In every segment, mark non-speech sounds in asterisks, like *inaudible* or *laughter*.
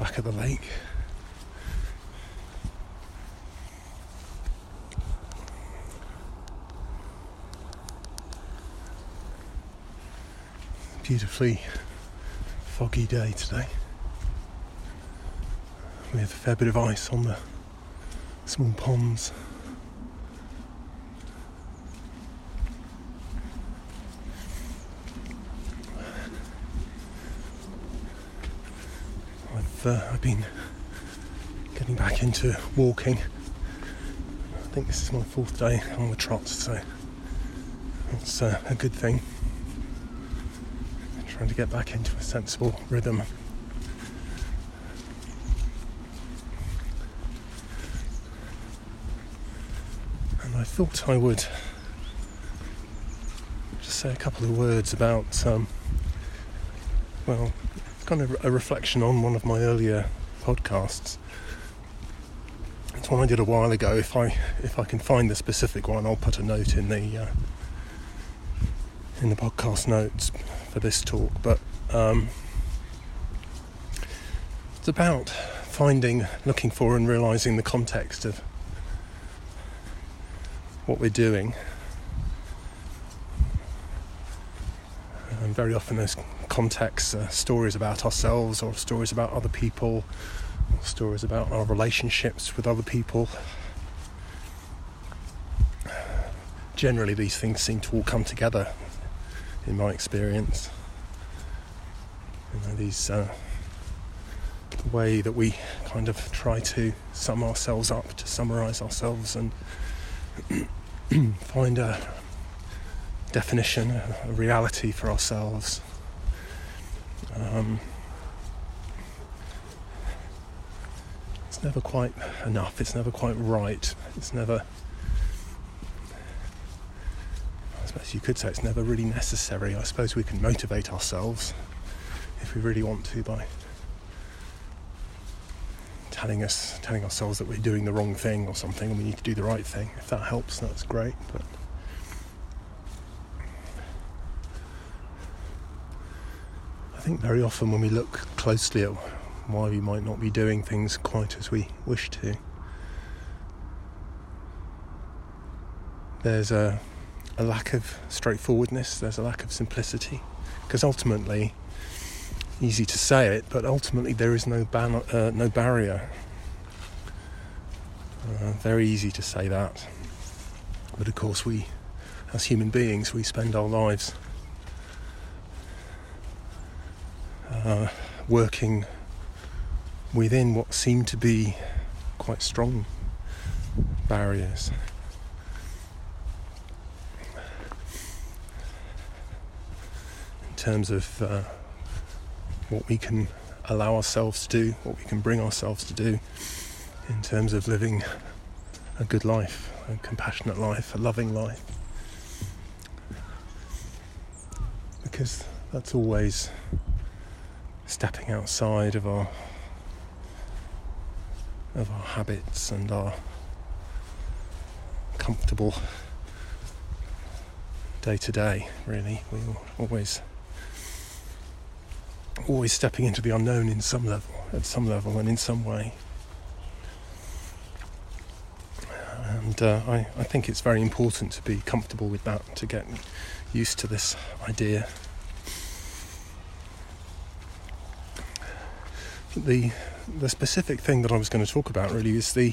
back at the lake. Beautifully foggy day today with a fair bit of ice on the small ponds. I've, uh, I've been getting back into walking. I think this is my fourth day on the trot, so it's uh, a good thing. trying to get back into a sensible rhythm. And I thought I would just say a couple of words about, um, well, kind of a reflection on one of my earlier podcasts. It's one I did a while ago. If I if I can find the specific one, I'll put a note in the uh, in the podcast notes for this talk. But um, it's about finding, looking for, and realizing the context of what we're doing. And very often those contexts, uh, stories about ourselves or stories about other people, or stories about our relationships with other people. Generally, these things seem to all come together, in my experience. You know, these uh, way that we kind of try to sum ourselves up, to summarize ourselves, and *clears throat* find a definition, a reality for ourselves. Um, it's never quite enough, it's never quite right, it's never, I suppose you could say it's never really necessary. I suppose we can motivate ourselves if we really want to by telling us telling ourselves that we're doing the wrong thing or something and we need to do the right thing. If that helps that's great but think very often when we look closely at why we might not be doing things quite as we wish to, there's a, a lack of straightforwardness, there's a lack of simplicity. Because ultimately, easy to say it, but ultimately there is no, ban- uh, no barrier. Uh, very easy to say that. But of course, we, as human beings, we spend our lives working within what seem to be quite strong barriers. In terms of uh, what we can allow ourselves to do, what we can bring ourselves to do, in terms of living a good life, a compassionate life, a loving life. Because that's always stepping outside of our of our habits and our comfortable day to day really. We are always always stepping into the unknown in some level at some level and in some way. And uh, I, I think it's very important to be comfortable with that to get used to this idea the the specific thing that I was going to talk about really is the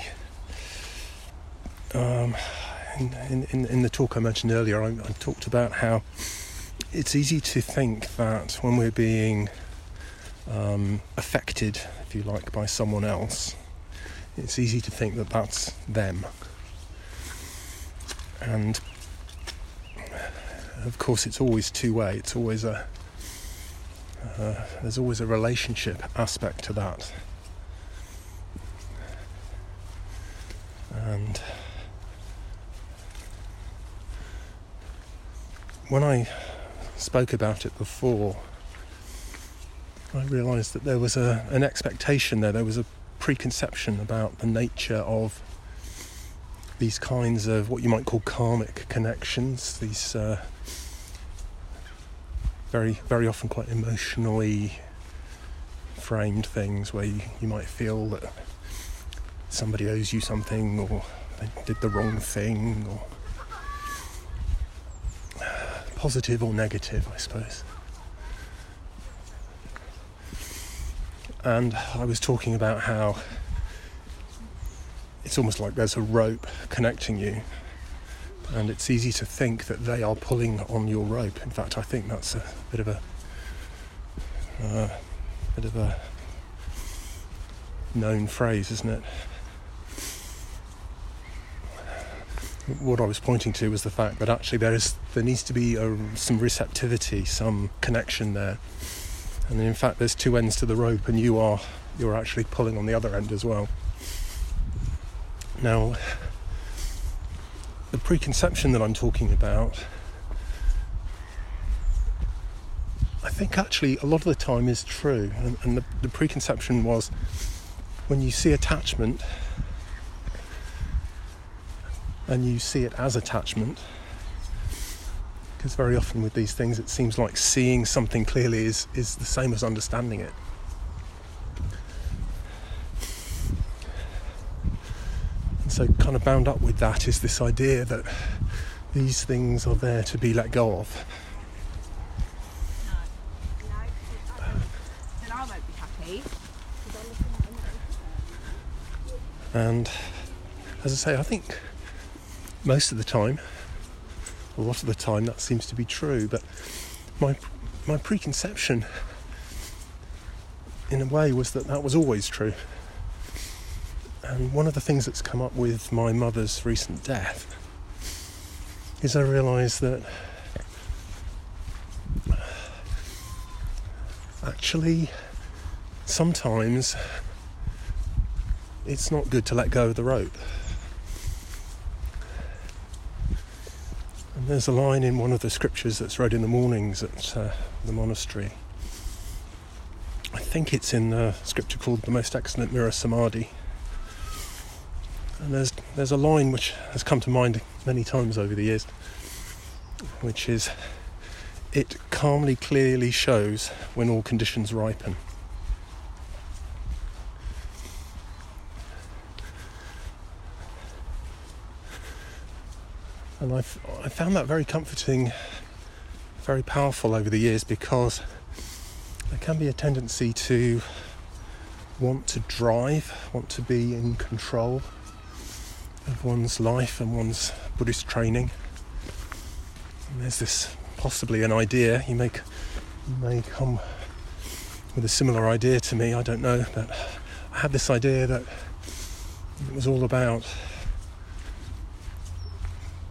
um, in, in, in the talk I mentioned earlier, I, I, talked about how it's easy to think that when we're being um, affected, if you like, by someone else, it's easy to think that that's them. And of course, it's always two way. It's always a uh, there's always a relationship aspect to that. And when I spoke about it before, I realised that there was a, an expectation there, there was a preconception about the nature of these kinds of what you might call karmic connections, these uh, very, very often quite emotionally framed things where you, you might feel that somebody owes you something or they did the wrong thing or positive or negative, I suppose. And I was talking about how it's almost like there's a rope connecting you, and it's easy to think that they are pulling on your rope. In fact, I think that's a bit of a uh, bit of a known phrase, isn't it? what I was pointing to was the fact that actually there is there needs to be a, some receptivity, some connection there, and in fact there's two ends to the rope, and you are you're actually pulling on the other end as well. Now, the preconception that I'm talking about, I think actually a lot of the time is true, and, and the, the preconception was when you see attachment and you see it as attachment. Because very often with these things, it seems like seeing something clearly is, is the same as understanding it. So, kind of bound up with that is this idea that these things are there to be let go of. And as I say, I think most of the time, a lot of the time, that seems to be true. But my my preconception, in a way, was that that was always true. And one of the things that's come up with my mother's recent death is I realised that actually sometimes it's not good to let go of the rope. And there's a line in one of the scriptures that's read in the mornings at uh, the monastery. I think it's in the scripture called the most excellent mirror samadhi. And there's there's a line which has come to mind many times over the years, which is it calmly clearly shows when all conditions ripen. And I've, I found that very comforting, very powerful over the years because there can be a tendency to want to drive, want to be in control of one's life and one's Buddhist training. And there's this possibly an idea you may you may come with a similar idea to me. I don't know, but I had this idea that it was all about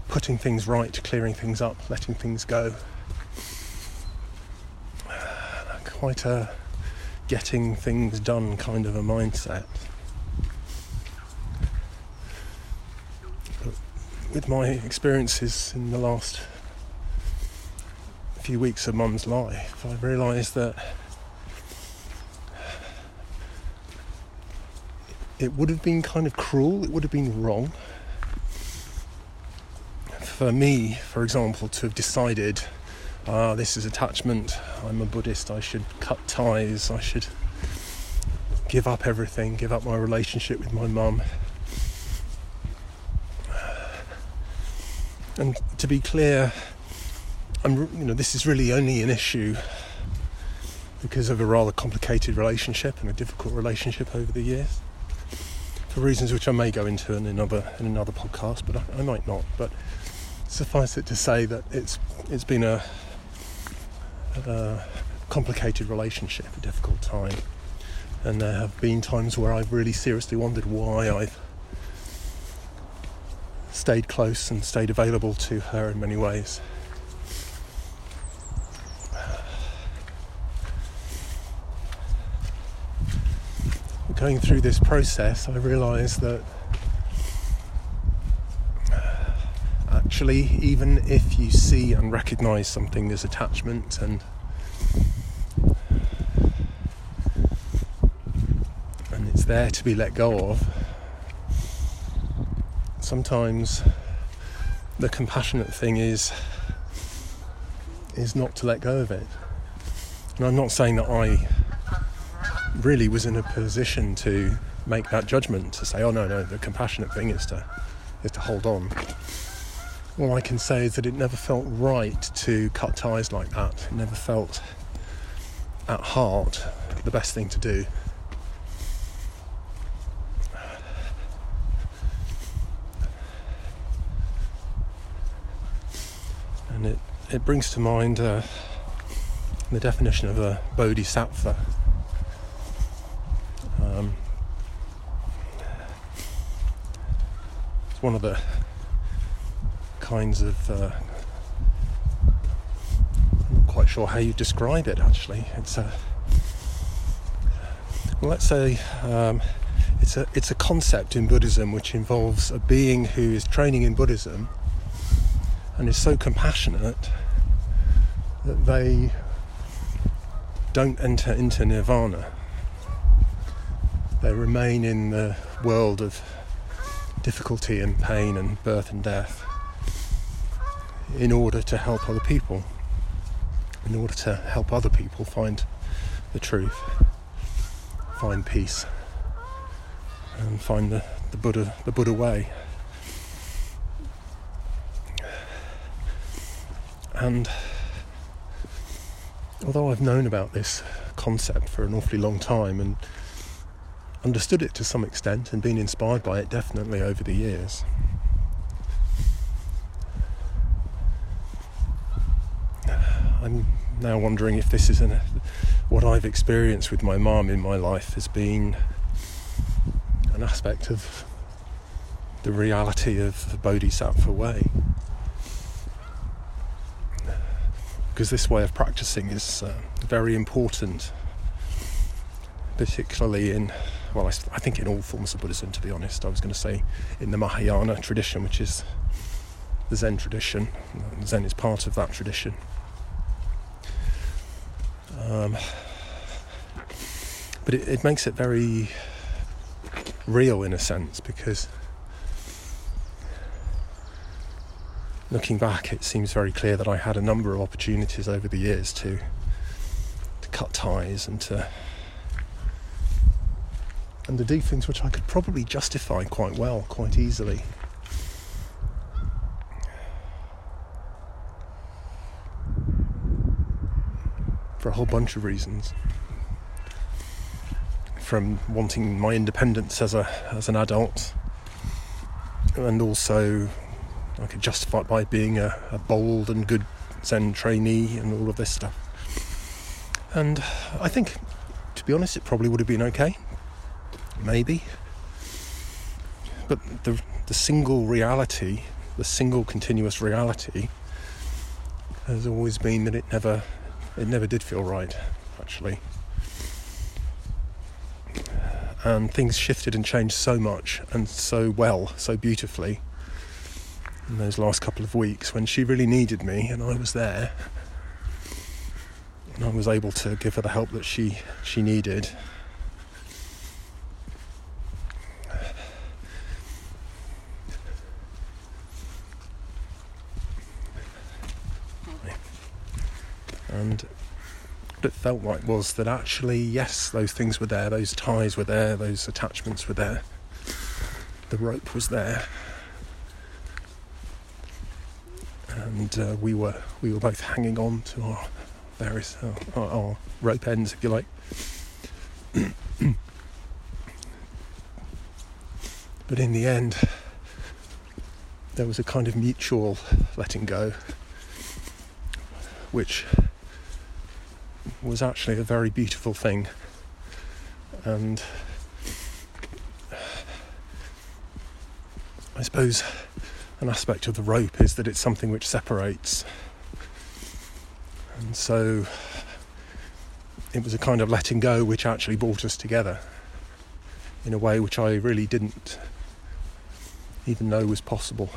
putting things right, clearing things up, letting things go. Quite a getting things done kind of a mindset. With my experiences in the last few weeks of mum's life, I realised that it would have been kind of cruel, it would have been wrong for me, for example, to have decided, ah, this is attachment, I'm a Buddhist, I should cut ties, I should give up everything, give up my relationship with my mum. And to be clear, I'm, you know, this is really only an issue because of a rather complicated relationship and a difficult relationship over the years, for reasons which I may go into in another in another podcast, but I, I might not. But suffice it to say that it's it's been a, a complicated relationship, a difficult time, and there have been times where I've really seriously wondered why I've stayed close and stayed available to her in many ways. Going through this process, I realised that actually, even if you see and recognize something as attachment and and it's there to be let go of, sometimes the compassionate thing is is not to let go of it. And I'm not saying that I really was in a position to make that judgment to say, oh no, no, the compassionate thing is to is to hold on. All I can say is that it never felt right to cut ties like that. It never felt at heart the best thing to do. And it, brings to mind uh, the definition of a bodhisattva. Um, it's one of the kinds of. Uh, I'm not quite sure how you describe it actually. It's a. Well, let's say um, it's a it's a concept in Buddhism which involves a being who is training in Buddhism and is so compassionate that they don't enter into nirvana. They remain in the world of difficulty and pain and birth and death in order to help other people, in order to help other people find the truth, find peace, and find the, the Buddha the Buddha way. And although I've known about this concept for an awfully long time and understood it to some extent and been inspired by it definitely over the years. I'm now wondering if this is an, what I've experienced with my mom in my life has been an aspect of the reality of the Bodhisattva way. Because this way of practicing is uh, very important, particularly in, well, I, I, think in all forms of Buddhism, to be honest. I was going to say in the Mahayana tradition, which is the Zen tradition. Zen is part of that tradition. Um, but it, it makes it very real in a sense because looking back, it seems very clear that I had a number of opportunities over the years to to cut ties and to and to do things which I could probably justify quite well, quite easily. For a whole bunch of reasons. From wanting my independence as a as an adult and also I could justify it by being a, a bold and good Zen trainee and all of this stuff. And I think, to be honest, it probably would have been okay. Maybe. But the, the single reality, the single continuous reality, has always been that it never, it never did feel right, actually. And things shifted and changed so much and so well, so beautifully in those last couple of weeks when she really needed me and I was there. And I was able to give her the help that she she needed. And what it felt like was that actually, yes, those things were there, those ties were there, those attachments were there, the rope was there, and uh, we were we were both hanging on to our various uh, our, our, rope ends, if you like. *clears throat* but in the end, there was a kind of mutual letting go, which was actually a very beautiful thing, and I suppose an aspect of the rope is that it's something which separates. And so it was a kind of letting go which actually brought us together in a way which I really didn't even know was possible.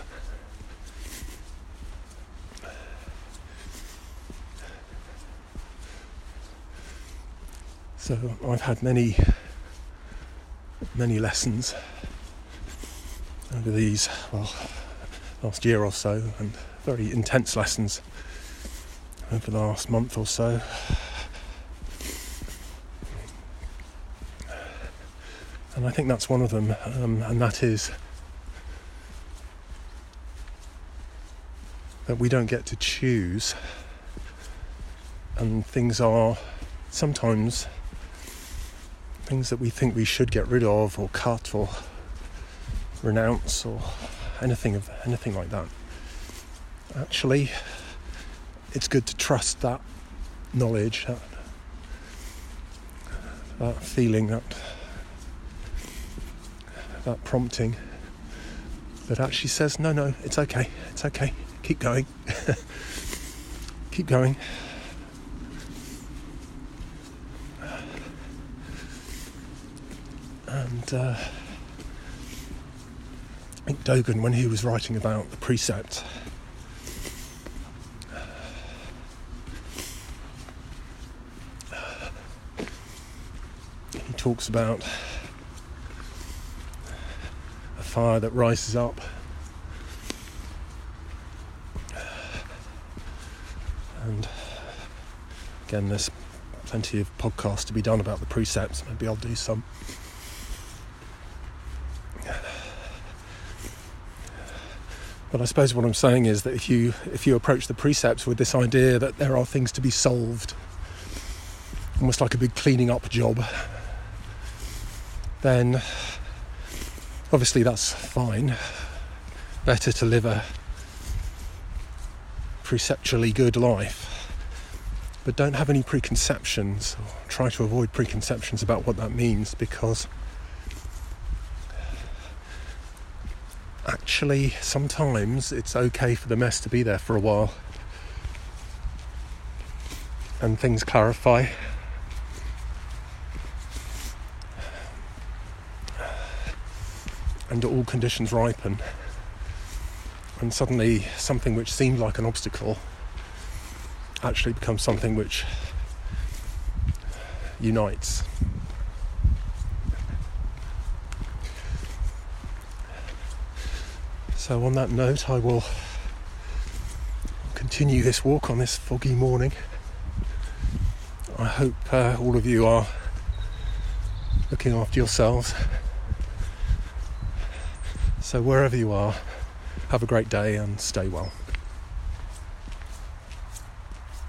So I've had many, many lessons over these, well, last year or so, and very intense lessons over the last month or so. And I think that's one of them, um, and that is that we don't get to choose, and things are sometimes things that we think we should get rid of or cut or renounce or anything of anything like that. Actually, it's good to trust that knowledge, that, that feeling, that that prompting that actually says, no, no, it's okay, it's okay, keep going, *laughs* keep going. And uh, Dogen, when he was writing about the precept, he talks about a fire that rises up. And again, there's plenty of podcasts to be done about the precepts. Maybe I'll do some. But I suppose what I'm saying is that if you if you approach the precepts with this idea that there are things to be solved, almost like a big cleaning up job, then obviously that's fine. Better to live a preceptually good life, but don't have any preconceptions. Or try to avoid preconceptions about what that means because actually, sometimes it's okay for the mess to be there for a while and things clarify. And all conditions ripen, and suddenly something which seemed like an obstacle actually becomes something which unites. So, on that note, I will continue this walk on this foggy morning. I hope uh, all of you are looking after yourselves. So, wherever you are, have a great day and stay well.